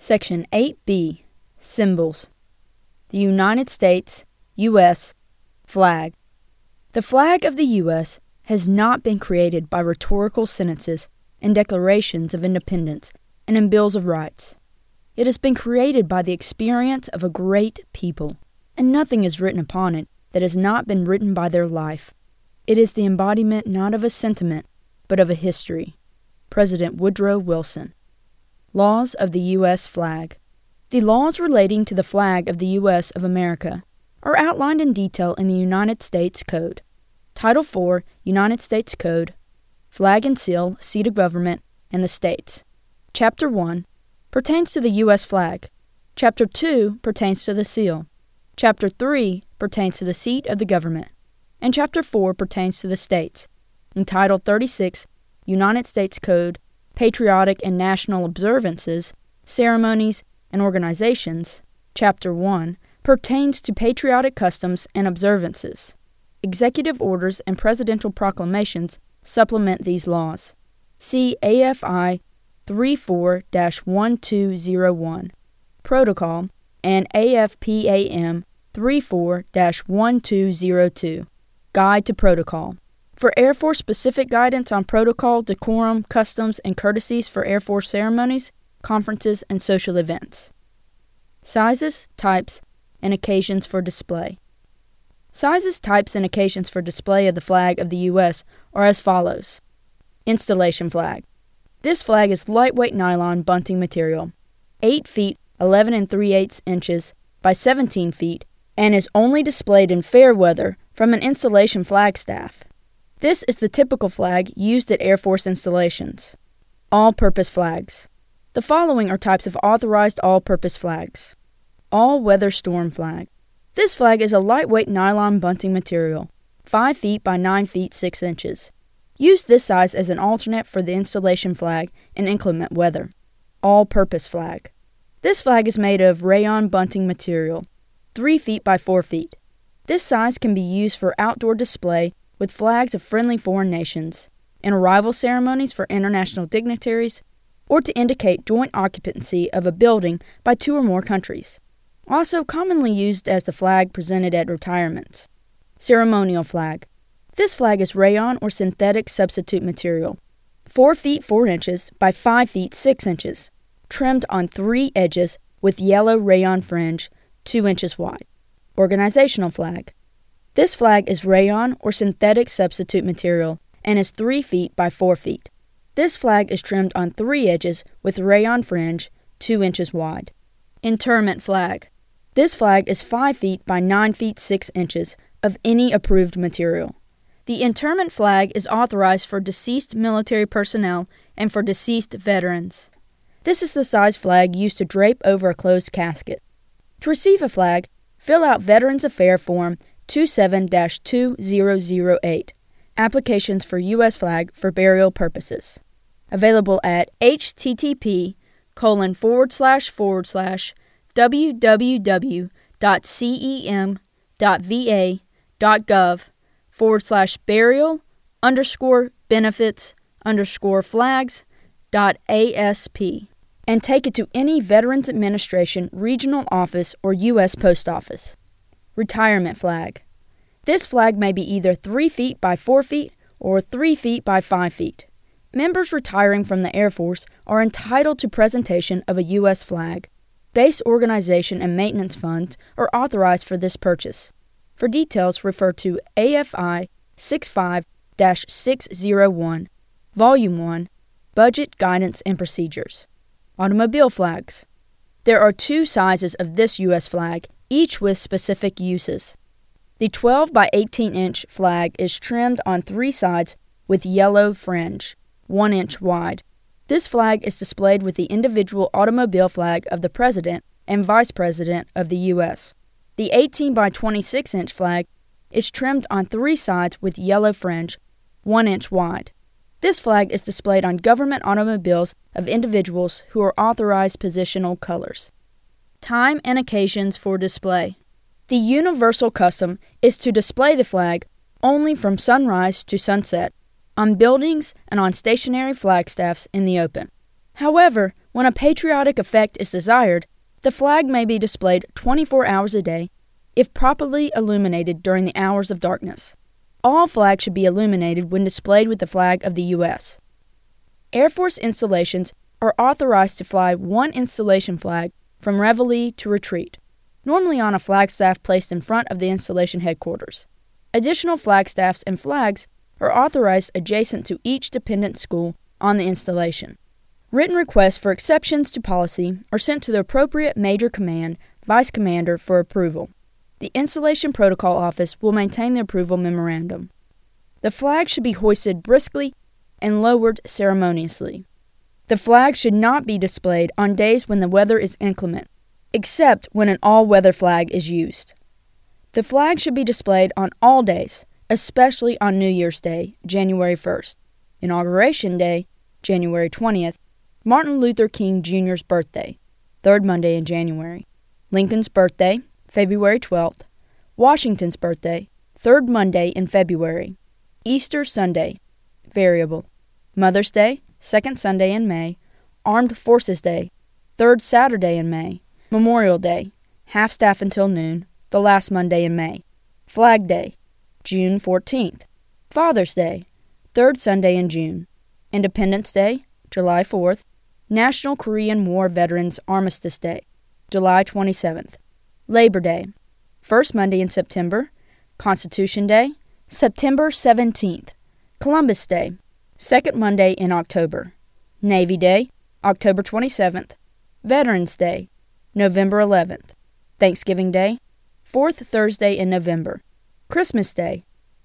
Section 8B Symbols The United States, U.S. Flag. The flag of the U.S. has not been created by rhetorical sentences and declarations of independence and in bills of rights. It has been created by the experience of a great people, and nothing is written upon it that has not been written by their life. It is the embodiment not of a sentiment, but of a history. President Woodrow Wilson. Laws of the U.S. Flag. The laws relating to the flag of the U.S. of America are outlined in detail in the United States Code. Title IV, United States Code, Flag and Seal, Seat of Government, and the States. Chapter 1 pertains to the U.S. flag. Chapter 2 pertains to the seal. Chapter 3 pertains to the seat of the government. And Chapter 4 pertains to the states. In Title 36, United States Code, Patriotic and National Observances, Ceremonies, and Organizations, Chapter 1, pertains to patriotic customs and observances. Executive orders and presidential proclamations supplement these laws. See AFI 34 1201, Protocol, and AFPAM 34 1202, Guide to Protocol. For Air Force specific guidance on protocol, decorum, customs, and courtesies for Air Force ceremonies, conferences, and social events. Sizes, types, and occasions for display. Sizes, types, and occasions for display of the flag of the U.S. are as follows Installation flag. This flag is lightweight nylon bunting material, 8 feet 11 and 3 eighths inches by 17 feet, and is only displayed in fair weather from an installation flagstaff. This is the typical flag used at Air Force installations. All purpose flags. The following are types of authorized all purpose flags All weather storm flag. This flag is a lightweight nylon bunting material, 5 feet by 9 feet 6 inches. Use this size as an alternate for the installation flag in inclement weather. All purpose flag. This flag is made of rayon bunting material, 3 feet by 4 feet. This size can be used for outdoor display with flags of friendly foreign nations, in arrival ceremonies for international dignitaries, or to indicate joint occupancy of a building by two or more countries. Also commonly used as the flag presented at retirements. Ceremonial flag. This flag is rayon or synthetic substitute material, 4 feet 4 inches by 5 feet 6 inches, trimmed on three edges with yellow rayon fringe 2 inches wide. Organizational flag. This flag is rayon or synthetic substitute material and is 3 feet by 4 feet. This flag is trimmed on three edges with rayon fringe 2 inches wide. Interment flag. This flag is 5 feet by 9 feet 6 inches of any approved material. The interment flag is authorized for deceased military personnel and for deceased veterans. This is the size flag used to drape over a closed casket. To receive a flag, fill out Veterans Affair Form 27 2008 Applications for U.S. Flag for Burial Purposes. Available at http colon forward slash forward slash www.cem.va.gov forward slash burial underscore benefits underscore flags dot asp and take it to any Veterans Administration regional office or U.S. Post Office. Retirement flag. This flag may be either 3 feet by 4 feet or 3 feet by 5 feet. Members retiring from the Air Force are entitled to presentation of a U.S. flag. Base organization and maintenance funds are authorized for this purchase. For details, refer to AFI 65 601, Volume 1, Budget Guidance and Procedures. Automobile flags. There are two sizes of this U.S. flag each with specific uses. The 12 by 18 inch flag is trimmed on three sides with yellow fringe, 1 inch wide. This flag is displayed with the individual automobile flag of the President and Vice President of the U.S. The 18 by 26 inch flag is trimmed on three sides with yellow fringe, 1 inch wide. This flag is displayed on government automobiles of individuals who are authorized positional colors. Time and occasions for display. The universal custom is to display the flag only from sunrise to sunset, on buildings and on stationary flagstaffs in the open. However, When a patriotic effect is desired, the flag may be displayed 24 hours a day if properly illuminated during the hours of darkness. All flags should be illuminated when displayed with the flag of the U.S. Air Force installations are authorized to fly one installation flag from reveille to retreat, normally on a flagstaff placed in front of the installation headquarters. Additional flagstaffs and flags are authorized adjacent to each dependent school on the installation. Written requests for exceptions to policy are sent to the appropriate Major Command Vice Commander for approval. The Installation Protocol Office will maintain the approval memorandum. The flag should be hoisted briskly and lowered ceremoniously. The flag should not be displayed on days when the weather is inclement, except when an all weather flag is used. The flag should be displayed on all days, especially on New Year's Day, January 1st, Inauguration Day, January 20th, Martin Luther King Jr.'s birthday, third Monday in January, Lincoln's birthday, February 12th, Washington's birthday, third Monday in February, Easter Sunday, variable, Mother's Day, second Sunday in May, Armed Forces Day, third Saturday in May, Memorial Day, half staff until noon, the last Monday in May, Flag Day, June 14th, Father's Day, third Sunday in June, Independence Day, July 4th, National Korean War Veterans Armistice Day, July 27th, Labor Day, first Monday in September, Constitution Day, September 17th, Columbus Day, second Monday in October, Navy Day, October 27th, Veterans Day, November 11th, Thanksgiving Day, fourth Thursday in November, Christmas Day,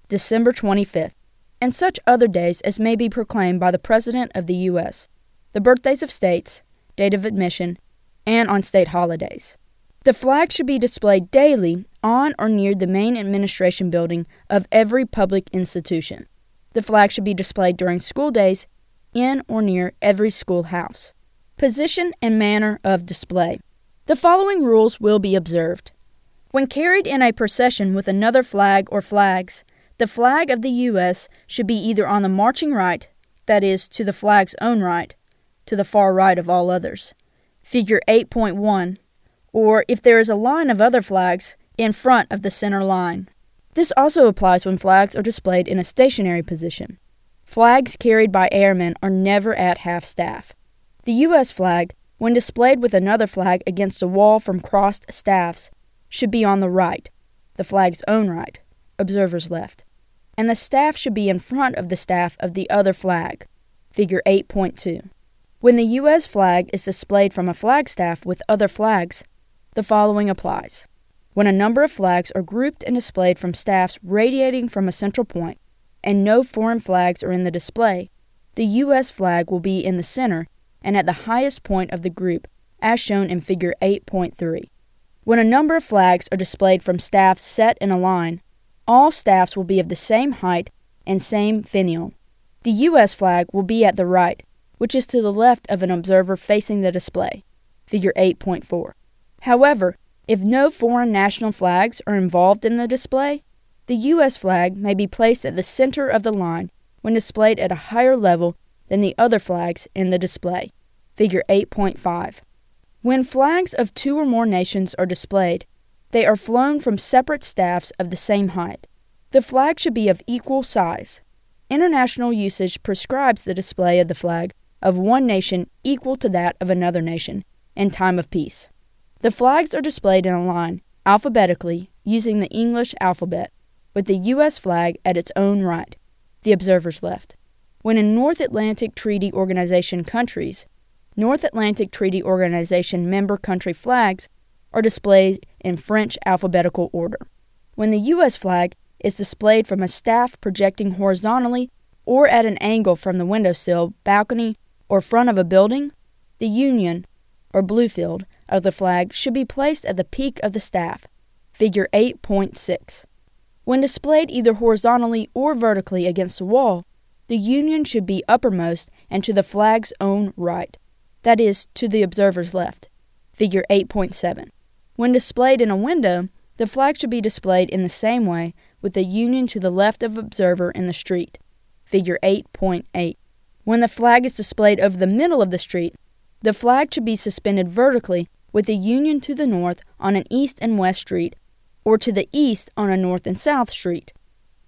December 25th, and such other days as may be proclaimed by the President of the U.S., the birthdays of states, date of admission, and on state holidays. The flag should be displayed daily on or near the main administration building of every public institution. The flag should be displayed during school days in or near every schoolhouse. Position and manner of display. The following rules will be observed. When carried in a procession with another flag or flags, the flag of the U.S. should be either on the marching right, that is, to the flag's own right, to the far right of all others, figure 8.1, or if there is a line of other flags, in front of the center line. This also applies when flags are displayed in a stationary position. Flags carried by airmen are never at half staff. The U.S. flag, when displayed with another flag against a wall from crossed staffs, should be on the right, the flag's own right, observer's left, and the staff should be in front of the staff of the other flag, figure 8.2. When the U.S. flag is displayed from a flagstaff with other flags, the following applies. When a number of flags are grouped and displayed from staffs radiating from a central point, and no foreign flags are in the display, the U.S. flag will be in the center and at the highest point of the group, as shown in Figure 8.3. When a number of flags are displayed from staffs set in a line, all staffs will be of the same height and same finial. The U.S. flag will be at the right, which is to the left of an observer facing the display. Figure 8.4. However, if no foreign national flags are involved in the display, the U.S. flag may be placed at the center of the line when displayed at a higher level than the other flags in the display. Figure 8.5. When flags of two or more nations are displayed, they are flown from separate staffs of the same height. The flag should be of equal size. International usage prescribes the display of the flag of one nation equal to that of another nation in time of peace. The flags are displayed in a line, alphabetically, using the English alphabet, with the U.S. flag at its own right, the observer's left. When in North Atlantic Treaty Organization countries, North Atlantic Treaty Organization member country flags are displayed in French alphabetical order. When the U.S. flag is displayed from a staff projecting horizontally or at an angle from the windowsill, balcony, or front of a building, the Union, or blue field, of the flag should be placed at the peak of the staff, figure 8.6. When displayed either horizontally or vertically against the wall, the union should be uppermost and to the flag's own right, that is, to the observer's left, figure 8.7. When displayed in a window, the flag should be displayed in the same way with the union to the left of observer in the street, figure 8.8. When the flag is displayed over the middle of the street, The flag should be suspended vertically with the Union to the north on an east and west street, or to the east on a north and south street.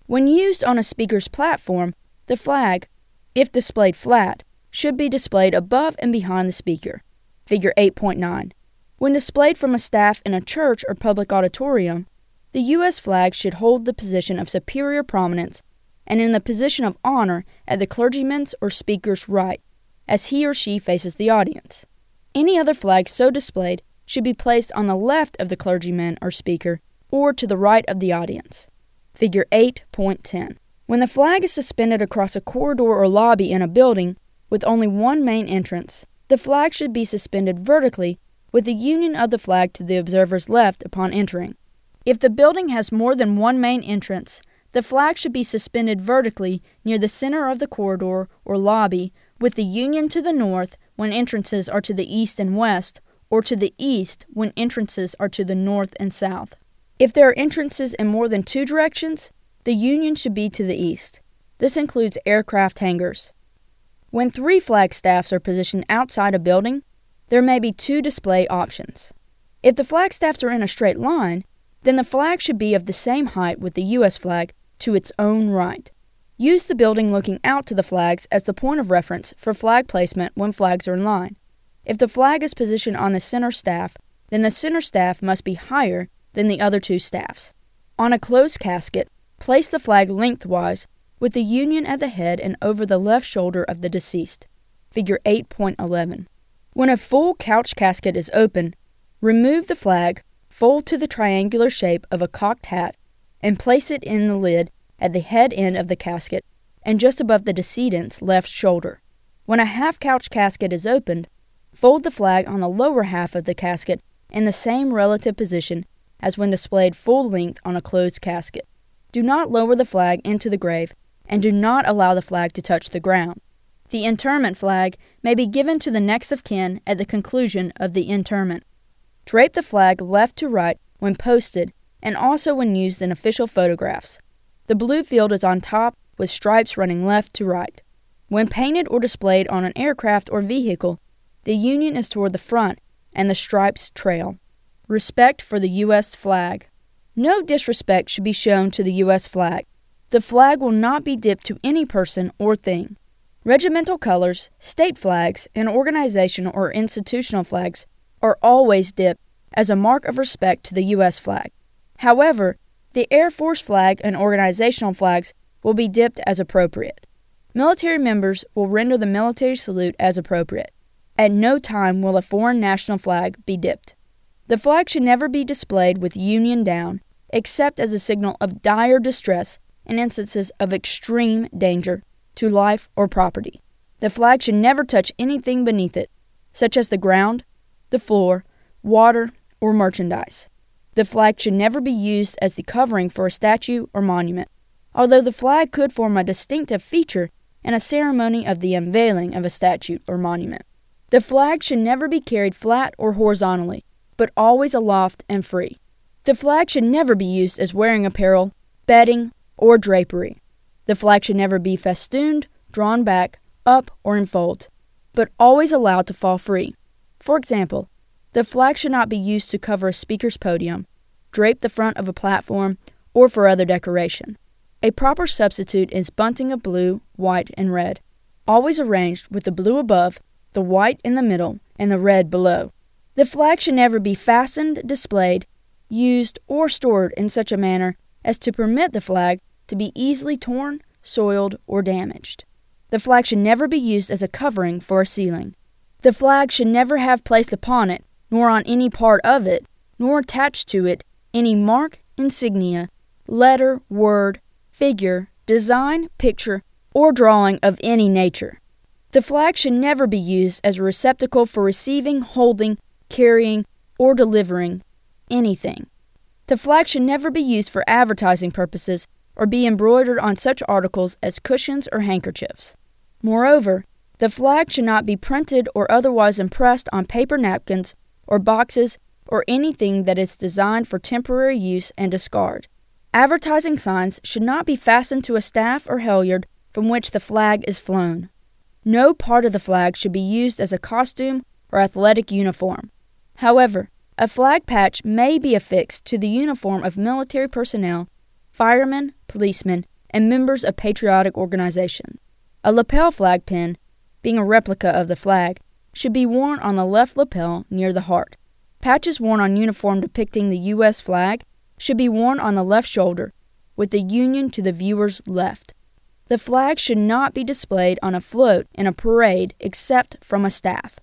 When used on a speaker's platform, the flag, if displayed flat, should be displayed above and behind the speaker. Figure 8.9. When displayed from a staff in a church or public auditorium, the U.S. flag should hold the position of superior prominence and in the position of honor at the clergyman's or speaker's right, as he or she faces the audience. Any other flag so displayed should be placed on the left of the clergyman or speaker or to the right of the audience. Figure 8.10. When the flag is suspended across a corridor or lobby in a building with only one main entrance, the flag should be suspended vertically with the union of the flag to the observer's left upon entering. If the building has more than one main entrance, the flag should be suspended vertically near the center of the corridor or lobby with the union to the north when entrances are to the east and west, or to the east when entrances are to the north and south. If there are entrances in more than two directions, the union should be to the east. This includes aircraft hangars. When three flagstaffs are positioned outside a building, there may be two display options. If the flagstaffs are in a straight line, then the flag should be of the same height with the U.S. flag to its own right. Use the building looking out to the flags as the point of reference for flag placement when flags are in line. If the flag is positioned on the center staff, then the center staff must be higher than the other two staffs. On a closed casket, place the flag lengthwise with the union at the head and over the left shoulder of the deceased. Figure 8.11. When a full couch casket is open, remove the flag, fold to the triangular shape of a cocked hat, and place it in the lid at the head end of the casket and just above the decedent's left shoulder. When a half couch casket is opened, fold the flag on the lower half of the casket in the same relative position as when displayed full length on a closed casket. Do not lower the flag into the grave, and do not allow the flag to touch the ground. The interment flag may be given to the next of kin at the conclusion of the interment. Drape the flag left to right when posted and also when used in official photographs. The blue field is on top with stripes running left to right. When painted or displayed on an aircraft or vehicle, the union is toward the front and the stripes trail. Respect for the U.S. flag. No disrespect should be shown to the U.S. flag. The flag will not be dipped to any person or thing. Regimental colors, state flags, and organizational or institutional flags are always dipped as a mark of respect to the U.S. flag. However, the Air Force flag and organizational flags will be dipped as appropriate. Military members will render the military salute as appropriate. At no time will a foreign national flag be dipped. The flag should never be displayed with union down, except as a signal of dire distress in instances of extreme danger to life or property. The flag should never touch anything beneath it, such as the ground, the floor, water, or merchandise. The flag should never be used as the covering for a statue or monument, although the flag could form a distinctive feature in a ceremony of the unveiling of a statue or monument. The flag should never be carried flat or horizontally, but always aloft and free. The flag should never be used as wearing apparel, bedding, or drapery. The flag should never be festooned, drawn back, up, or in folds, but always allowed to fall free. For example, the flag should not be used to cover a speaker's podium, drape the front of a platform, or for other decoration. A proper substitute is bunting of blue, white, and red, always arranged with the blue above, the white in the middle, and the red below. The flag should never be fastened, displayed, used, or stored in such a manner as to permit the flag to be easily torn, soiled, or damaged. The flag should never be used as a covering for a ceiling. The flag should never have placed upon it nor on any part of it, nor attached to it any mark, insignia, letter, word, figure, design, picture, or drawing of any nature. The flag should never be used as a receptacle for receiving, holding, carrying, or delivering anything. The flag should never be used for advertising purposes or be embroidered on such articles as cushions or handkerchiefs. Moreover, the flag should not be printed or otherwise impressed on paper napkins or boxes or anything that is designed for temporary use and discard. Advertising signs should not be fastened to a staff or halyard from which the flag is flown. No part of the flag should be used as a costume or athletic uniform. However, a flag patch may be affixed to the uniform of military personnel, firemen, policemen, and members of patriotic organizations. A lapel flag pin, being a replica of the flag, should be worn on the left lapel near the heart. Patches worn on uniform depicting the U.S. flag should be worn on the left shoulder, with the Union to the viewer's left. The flag should not be displayed on a float in a parade except from a staff.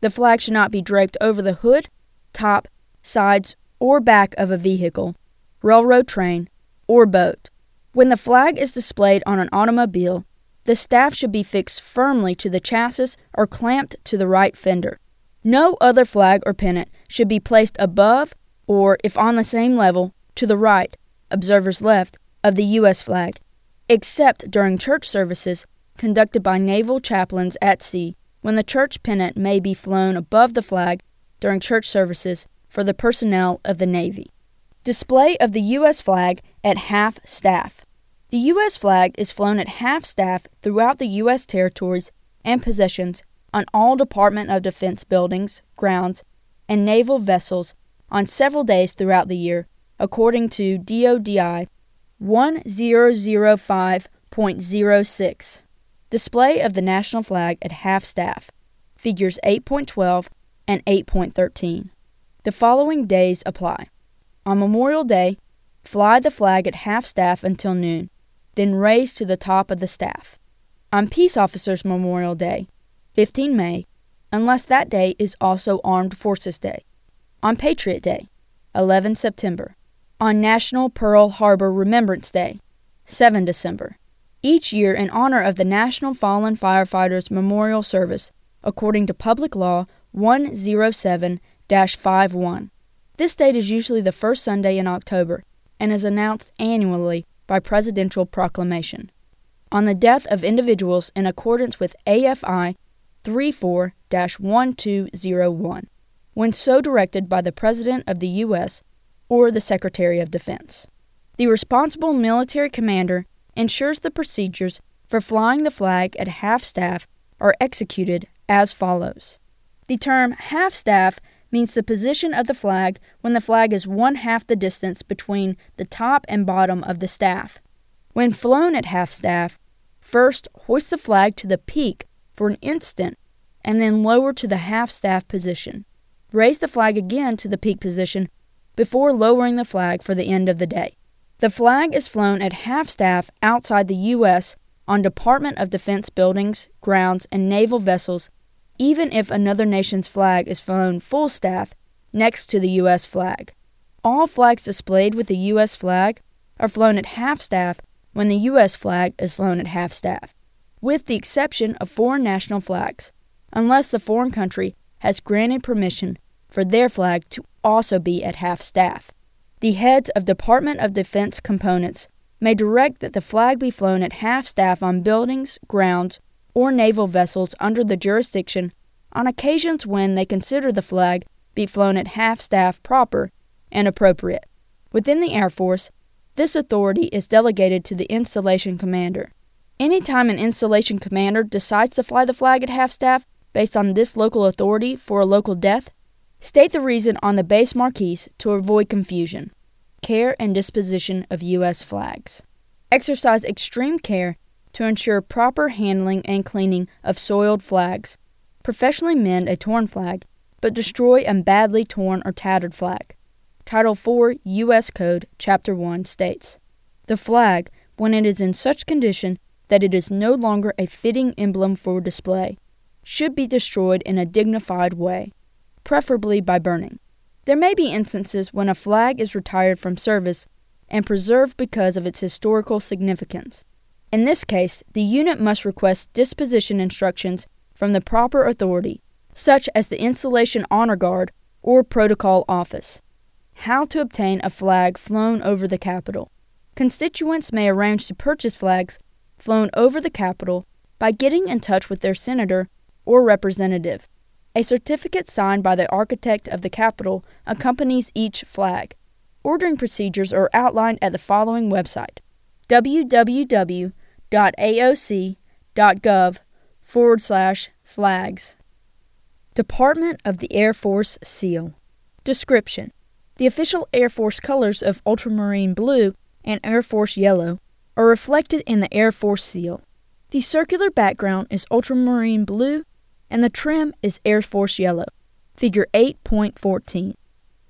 The flag should not be draped over the hood, top, sides, or back of a vehicle, railroad train, or boat. When the flag is displayed on an automobile, the staff should be fixed firmly to the chassis or clamped to the right fender. No other flag or pennant should be placed above or, if on the same level, to the right, observer's left, of the U.S. flag, except during church services conducted by naval chaplains at sea, when the church pennant may be flown above the flag during church services for the personnel of the Navy. Display of the U.S. flag at half staff. The U.S. flag is flown at half staff throughout the U.S. territories and possessions on all Department of Defense buildings, grounds, and naval vessels on several days throughout the year, according to DODI 1005.06. Display of the national flag at half staff, figures 8.12 and 8.13. The following days apply. On Memorial Day, fly the flag at half staff until noon, then raised to the top of the staff. On Peace Officers Memorial Day, 15 May, unless that day is also Armed Forces Day. On Patriot Day, 11 September. On National Pearl Harbor Remembrance Day, 7 December. Each year in honor of the National Fallen Firefighters Memorial Service, according to Public Law 107 51. This date is usually the first Sunday in October and is announced annually by presidential proclamation. On the death of individuals in accordance with AFI 34 1201, when so directed by the President of the U.S. or the Secretary of Defense. The responsible military commander ensures the procedures for flying the flag at half staff are executed as follows. The term half staff means the position of the flag when the flag is one half the distance between the top and bottom of the staff. When flown at half staff, first hoist the flag to the peak for an instant and then lower to the half staff position. Raise the flag again to the peak position before lowering the flag for the end of the day. The flag is flown at half staff outside the U.S. on Department of Defense buildings, grounds, and naval vessels even if another nation's flag is flown full staff next to the U.S. flag. All flags displayed with the U.S. flag are flown at half staff when the U.S. flag is flown at half staff, with the exception of foreign national flags, unless the foreign country has granted permission for their flag to also be at half staff. The heads of Department of Defense components may direct that the flag be flown at half staff on buildings, grounds, or naval vessels under the jurisdiction on occasions when they consider the flag be flown at half staff proper and appropriate. Within the Air Force, this authority is delegated to the installation commander. Anytime an installation commander decides to fly the flag at half staff based on this local authority for a local death, state the reason on the base marquees to avoid confusion. Care and disposition of U.S. flags. Exercise extreme care to ensure proper handling and cleaning of soiled flags. Professionally mend a torn flag, but destroy a badly torn or tattered flag. Title 4 U.S. Code, Chapter 1 states The flag, when it is in such condition that it is no longer a fitting emblem for display, should be destroyed in a dignified way, preferably by burning. There may be instances when a flag is retired from service and preserved because of its historical significance. In this case, the unit must request disposition instructions from the proper authority, such as the Installation Honor Guard or Protocol Office. How to obtain a flag flown over the Capitol. Constituents may arrange to purchase flags flown over the Capitol by getting in touch with their senator or representative. A certificate signed by the architect of the Capitol accompanies each flag. Ordering procedures are outlined at the following website www www.aoc.gov forward slash flags. Department of the Air Force SEAL. Description The official Air Force colors of ultramarine blue and Air Force yellow are reflected in the Air Force SEAL. The circular background is ultramarine blue and the trim is Air Force yellow. Figure 8.14.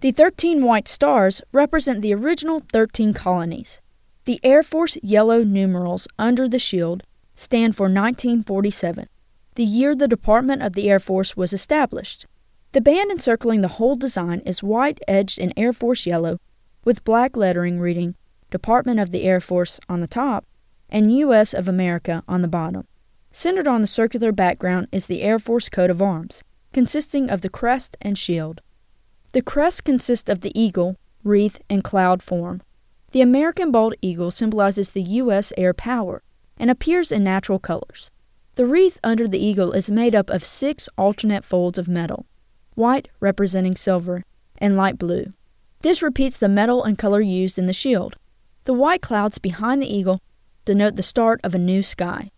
The 13 white stars represent the original 13 colonies. The Air Force yellow numerals under the shield stand for 1947, the year the Department of the Air Force was established. The band encircling the whole design is white edged in Air Force yellow with black lettering reading Department of the Air Force on the top and U.S. of America on the bottom. Centered on the circular background is the Air Force coat of arms, consisting of the crest and shield. The crest consists of the eagle, wreath, and cloud form. The American bald eagle symbolizes the U.S. air power and appears in natural colors. The wreath under the eagle is made up of six alternate folds of metal white representing silver, and light blue. This repeats the metal and color used in the shield. The white clouds behind the eagle denote the start of a new sky.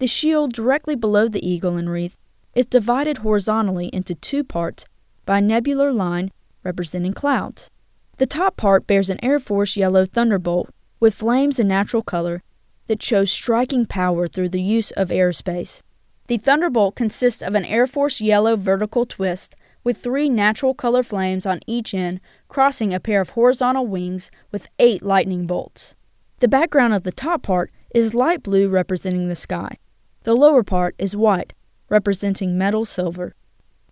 The shield directly below the eagle and wreath is divided horizontally into two parts by a nebular line representing clouds. The top part bears an Air Force yellow thunderbolt with flames in natural color that shows striking power through the use of aerospace. The thunderbolt consists of an Air Force yellow vertical twist with three natural color flames on each end crossing a pair of horizontal wings with eight lightning bolts. The background of the top part is light blue representing the sky. The lower part is white, representing metal silver.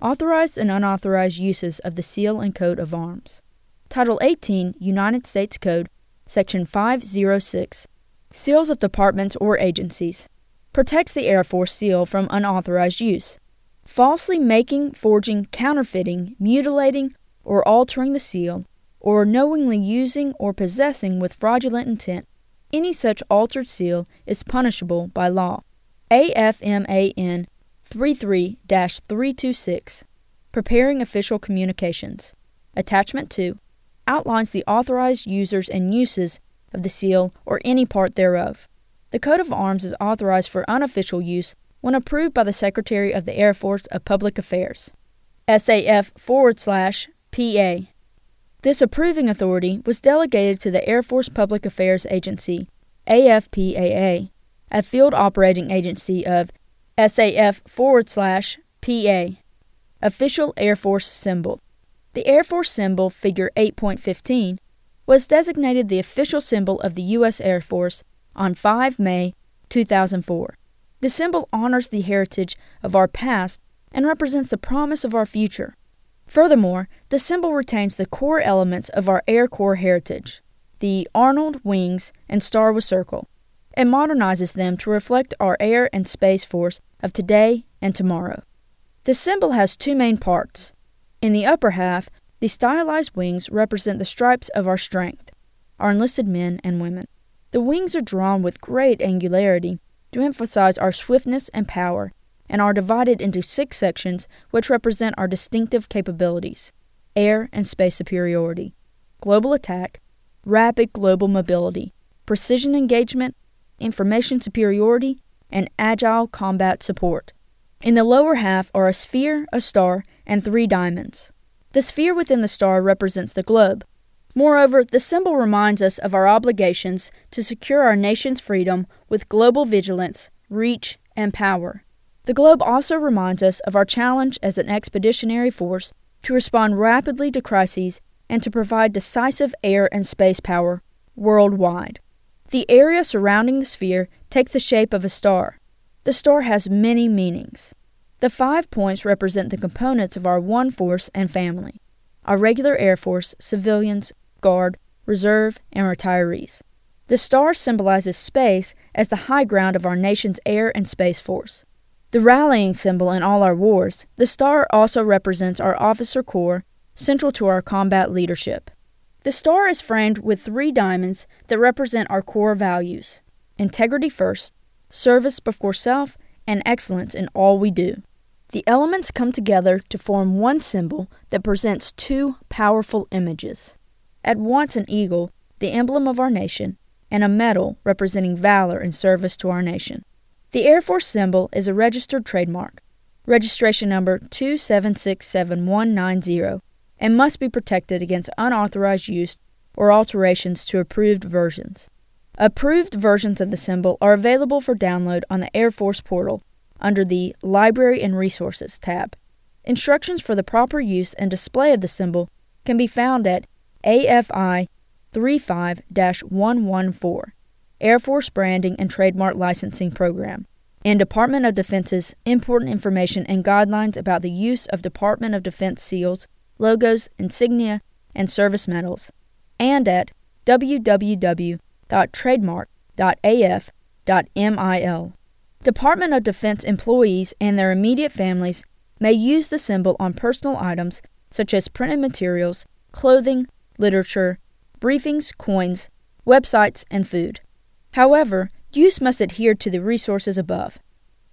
Authorized and unauthorized uses of the seal and coat of arms. Title 18, United States Code, Section 506, Seals of Departments or Agencies, protects the Air Force seal from unauthorized use. Falsely making, forging, counterfeiting, mutilating, or altering the seal, or knowingly using or possessing with fraudulent intent any such altered seal is punishable by law. AFMAN 33 326 Preparing Official Communications. Attachment 2 outlines the authorized users and uses of the seal or any part thereof. The coat of arms is authorized for unofficial use when approved by the Secretary of the Air Force of Public Affairs. SAF forward slash PA. This approving authority was delegated to the Air Force Public Affairs Agency, AFPAA, a field operating agency of SAF forward slash PA. Official Air Force symbol. The Air Force symbol, figure 8.15, was designated the official symbol of the U.S. Air Force on 5 May 2004. The symbol honors the heritage of our past and represents the promise of our future. Furthermore, the symbol retains the core elements of our Air Corps heritage the Arnold, wings, and star with circle, and modernizes them to reflect our air and space force of today and tomorrow. The symbol has two main parts in the upper half, the stylized wings represent the stripes of our strength, our enlisted men and women. The wings are drawn with great angularity to emphasize our swiftness and power, and are divided into six sections which represent our distinctive capabilities air and space superiority, global attack, rapid global mobility, precision engagement, information superiority, and agile combat support. In the lower half are a sphere, a star, and three diamonds. The sphere within the star represents the globe. Moreover, the symbol reminds us of our obligations to secure our nation's freedom with global vigilance, reach, and power. The globe also reminds us of our challenge as an expeditionary force to respond rapidly to crises and to provide decisive air and space power worldwide. The area surrounding the sphere takes the shape of a star. The star has many meanings. The five points represent the components of our one force and family our regular Air Force, civilians, Guard, Reserve, and retirees. The star symbolizes space as the high ground of our nation's air and space force. The rallying symbol in all our wars, the star also represents our officer corps, central to our combat leadership. The star is framed with three diamonds that represent our core values integrity first, service before self, and excellence in all we do. The elements come together to form one symbol that presents two powerful images. At once an eagle, the emblem of our nation, and a medal representing valor and service to our nation. The Air Force symbol is a registered trademark. registration number 2767190, and must be protected against unauthorized use or alterations to approved versions. Approved versions of the symbol are available for download on the Air Force portal under the Library and Resources tab. Instructions for the proper use and display of the symbol can be found at AFI 35 114, Air Force Branding and Trademark Licensing Program, and Department of Defense's important information and guidelines about the use of Department of Defense seals, logos, insignia, and service medals, and at www.trademark.af.mil. Department of Defense employees and their immediate families may use the symbol on personal items such as printed materials, clothing, literature, briefings, coins, websites, and food. However, use must adhere to the resources above.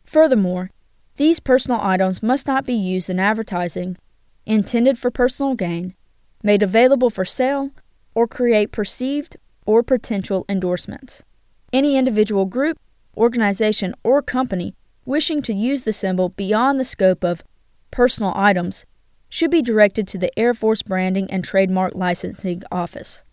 Furthermore, these personal items must not be used in advertising, intended for personal gain, made available for sale, or create perceived or potential endorsements. Any individual group, organization, or company wishing to use the symbol beyond the scope of personal items should be directed to the Air Force Branding and Trademark Licensing Office.